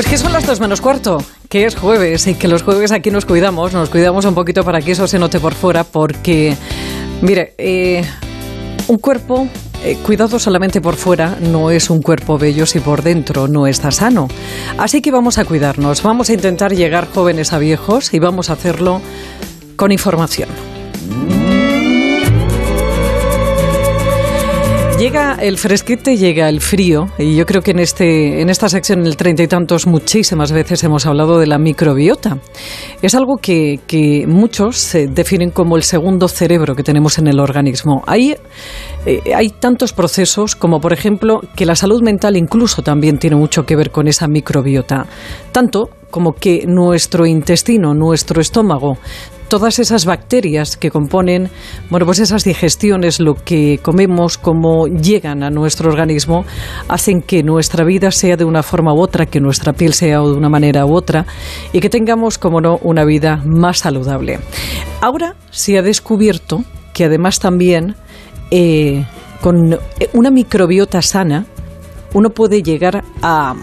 Pues que son las dos menos cuarto, que es jueves y que los jueves aquí nos cuidamos, nos cuidamos un poquito para que eso se note por fuera, porque, mire, eh, un cuerpo eh, cuidado solamente por fuera no es un cuerpo bello si por dentro no está sano. Así que vamos a cuidarnos, vamos a intentar llegar jóvenes a viejos y vamos a hacerlo con información. Llega el fresquete, llega el frío, y yo creo que en, este, en esta sección, en el treinta y tantos, muchísimas veces hemos hablado de la microbiota. Es algo que, muchos se definen como el segundo cerebro que tenemos en el organismo. Hay, eh, hay tantos procesos como, por ejemplo, que la salud mental incluso también tiene mucho que ver con esa microbiota. Tanto como que nuestro intestino, nuestro estómago, todas esas bacterias que componen, bueno, pues esas digestiones, lo que comemos, cómo llegan a nuestro organismo, hacen que nuestra vida sea de una forma u otra, que nuestra piel sea de una manera u otra y que tengamos, como no, una vida más saludable. Ahora se ha descubierto que además también eh, con una microbiota sana uno puede llegar a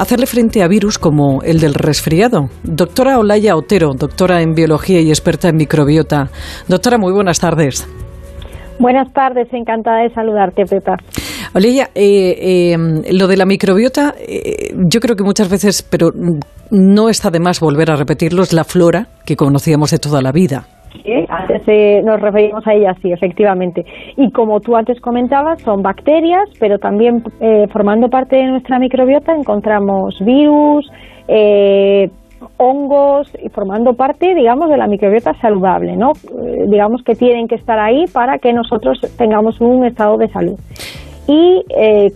hacerle frente a virus como el del resfriado. Doctora Olaya Otero, doctora en biología y experta en microbiota. Doctora, muy buenas tardes. Buenas tardes, encantada de saludarte, Pepa. Olaya, eh, eh, lo de la microbiota, eh, yo creo que muchas veces, pero no está de más volver a repetirlo, es la flora que conocíamos de toda la vida. Eh, nos referimos a ellas, sí, efectivamente. Y como tú antes comentabas, son bacterias, pero también eh, formando parte de nuestra microbiota encontramos virus, eh, hongos y formando parte, digamos, de la microbiota saludable, ¿no? digamos que tienen que estar ahí para que nosotros tengamos un estado de salud y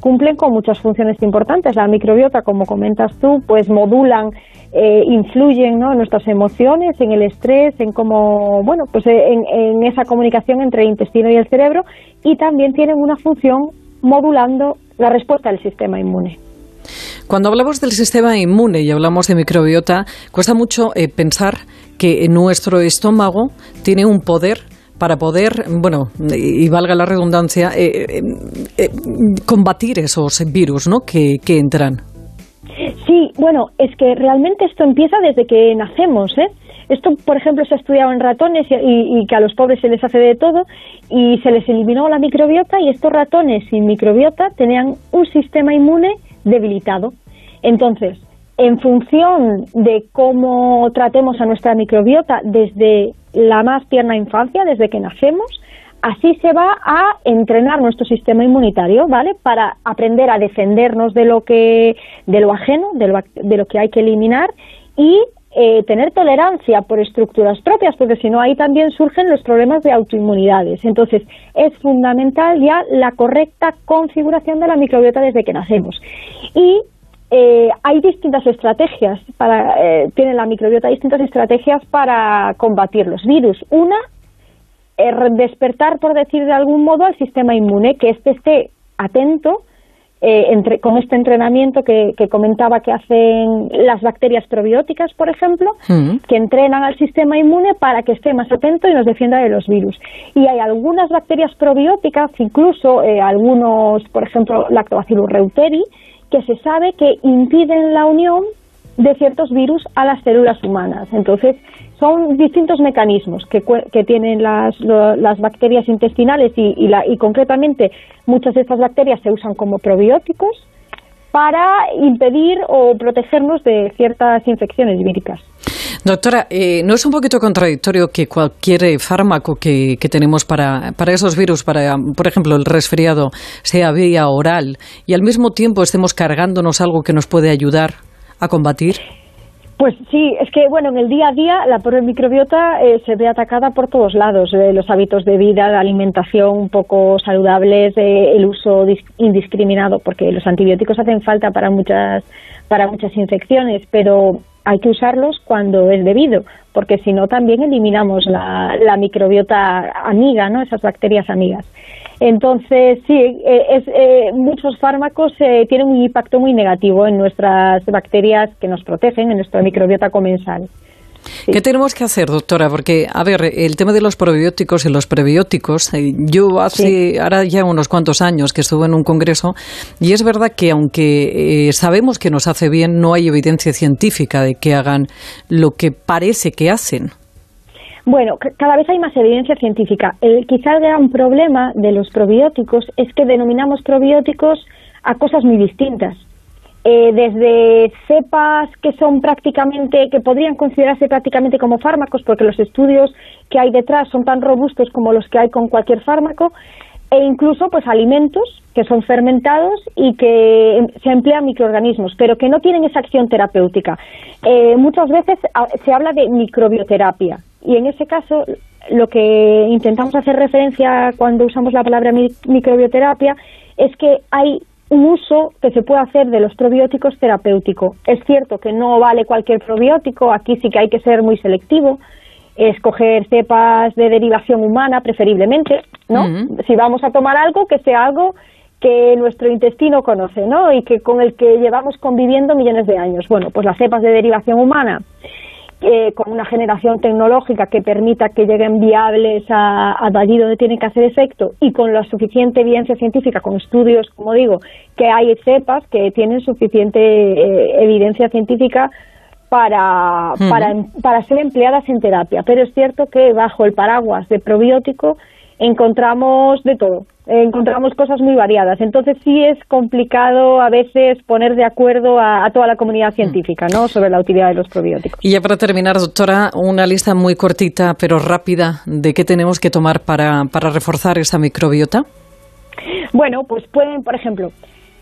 cumplen con muchas funciones importantes. La microbiota, como comentas tú, pues modulan eh, influyen ¿no? en nuestras emociones, en el estrés, en cómo, bueno, pues eh, en, esa comunicación entre el intestino y el cerebro y también tienen una función modulando la respuesta del sistema inmune. Cuando hablamos del sistema inmune y hablamos de microbiota, cuesta mucho eh, pensar que nuestro estómago tiene un poder para poder, bueno, y valga la redundancia, combatir esos virus ¿no? que, que entran. Sí, bueno, es que realmente esto empieza desde que nacemos, ¿eh? Esto, por ejemplo, se ha estudiado en ratones y, que a los pobres se les hace de todo y se les eliminó la microbiota y estos ratones sin microbiota tenían un sistema inmune debilitado. Entonces, en función de cómo tratemos a nuestra microbiota desde la más tierna infancia, desde que nacemos, Así se va a entrenar nuestro sistema inmunitario, ¿vale? Para aprender a defendernos de lo que, de lo ajeno, de lo, de lo que hay que eliminar y eh, tener tolerancia por estructuras propias, porque si no ahí también surgen los problemas de autoinmunidades. Entonces es fundamental ya la correcta configuración de la microbiota desde que nacemos. Y eh, hay distintas estrategias para, eh, tiene la microbiota distintas estrategias para combatir los virus. Una despertar, por decir de algún modo, al sistema inmune, que éste esté atento eh, entre, con este entrenamiento que, comentaba que hacen las bacterias probióticas, por ejemplo, mm. que entrenan al sistema inmune para que esté más atento y nos defienda de los virus. Y hay algunas bacterias probióticas, incluso eh, algunos, por ejemplo, Lactobacillus reuteri, que se sabe que impiden la unión de ciertos virus a las células humanas. Entonces, son distintos mecanismos que, que tienen las, las, bacterias intestinales y, y, concretamente muchas de estas bacterias se usan como probióticos para impedir o protegernos de ciertas infecciones víricas. Doctora, eh, ¿no es un poquito contradictorio que cualquier fármaco que, que tenemos para, para, esos virus, para, por ejemplo, el resfriado, sea vía oral y al mismo tiempo estemos cargándonos algo que nos puede ayudar a combatir? Pues sí, es que bueno, en el día a día la pobre microbiota eh, se ve atacada por todos lados, eh, los hábitos de vida, la alimentación poco saludables, eh, el uso indiscriminado, porque los antibióticos hacen falta para muchas para muchas infecciones, pero hay que usarlos cuando es debido, porque si no también eliminamos la, la microbiota amiga, ¿no? Esas bacterias amigas. Entonces, sí, eh, es, eh, muchos fármacos eh, tienen un impacto muy negativo en nuestras bacterias que nos protegen, en nuestra microbiota comensal. ¿Qué tenemos que hacer, doctora? Porque, a ver, el tema de los probióticos y los prebióticos, eh, yo hace, ahora ya unos cuantos años que estuve en un congreso, y es verdad que aunque eh, sabemos que nos hace bien, no hay evidencia científica de que hagan lo que parece que hacen. Bueno, cada vez hay más evidencia científica. El, quizá el gran problema de los probióticos es que denominamos probióticos a cosas muy distintas. Eh, desde cepas que son prácticamente, que podrían considerarse prácticamente como fármacos, porque los estudios que hay detrás son tan robustos como los que hay con cualquier fármaco, e incluso pues alimentos que son fermentados y que em, se emplean microorganismos, pero que no tienen esa acción terapéutica. Eh, muchas veces ah, se habla de microbioterapia y en ese caso lo que intentamos hacer referencia cuando usamos la palabra microbioterapia es que hay un uso que se puede hacer de los probióticos terapéutico. Es cierto que no vale cualquier probiótico, aquí sí que hay que ser muy selectivo, escoger cepas de derivación humana preferiblemente, ¿no? Si vamos a tomar algo, que sea algo que nuestro intestino conoce, ¿no? Y que con el que llevamos conviviendo millones de años. Bueno, pues las cepas de derivación humana eh, con una generación tecnológica que permita que lleguen viables a, allí donde tienen que hacer efecto y con la suficiente evidencia científica, con estudios, como digo, que hay cepas que tienen suficiente eh, evidencia científica para, para, para ser empleadas en terapia. Pero es cierto que bajo el paraguas de probiótico encontramos de todo encontramos cosas muy variadas. Entonces sí es complicado a veces poner de acuerdo a, toda la comunidad mm. científica ¿no? sobre la utilidad de los probióticos. Y ya para terminar, doctora, una lista muy cortita pero rápida de qué tenemos que tomar para, para reforzar esa microbiota. Bueno, pues pueden, por ejemplo,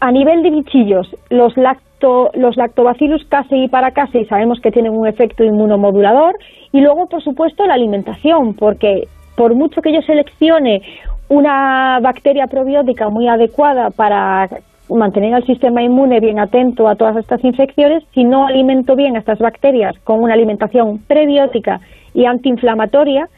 a nivel de bichillos, los lacto, los lactobacillus casei y paracasei sabemos que tienen un efecto inmunomodulador y luego, por supuesto, la alimentación, porque por mucho que yo seleccione una bacteria probiótica muy adecuada para mantener al sistema inmune bien atento a todas estas infecciones, si no alimento bien a estas bacterias con una alimentación prebiótica y antiinflamatoria,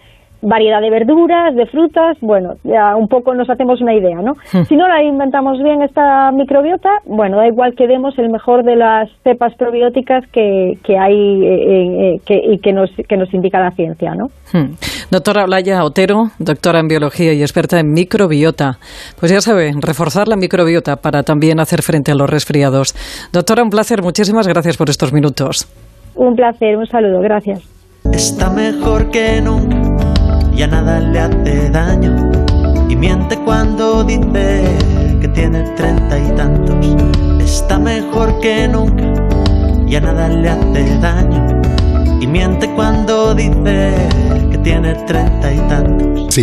variedad de verduras, de frutas, bueno, ya un poco nos hacemos una idea, ¿no? Hmm. Si no la inventamos bien esta microbiota, bueno, da igual que demos el mejor de las cepas probióticas que, que hay eh, eh, y que nos, que nos indica la ciencia, ¿no? Hmm. Doctora Blaya Otero, doctora en biología y experta en microbiota. Pues ya sabe, reforzar la microbiota para también hacer frente a los resfriados. Doctora, un placer, muchísimas gracias por estos minutos. Un placer, un saludo, gracias. Está mejor que nunca ya nada le hace daño. Y miente cuando dice que tiene treinta y tantos. Está mejor que nunca, ya nada le hace daño. Y miente cuando dice que tiene treinta y tantos.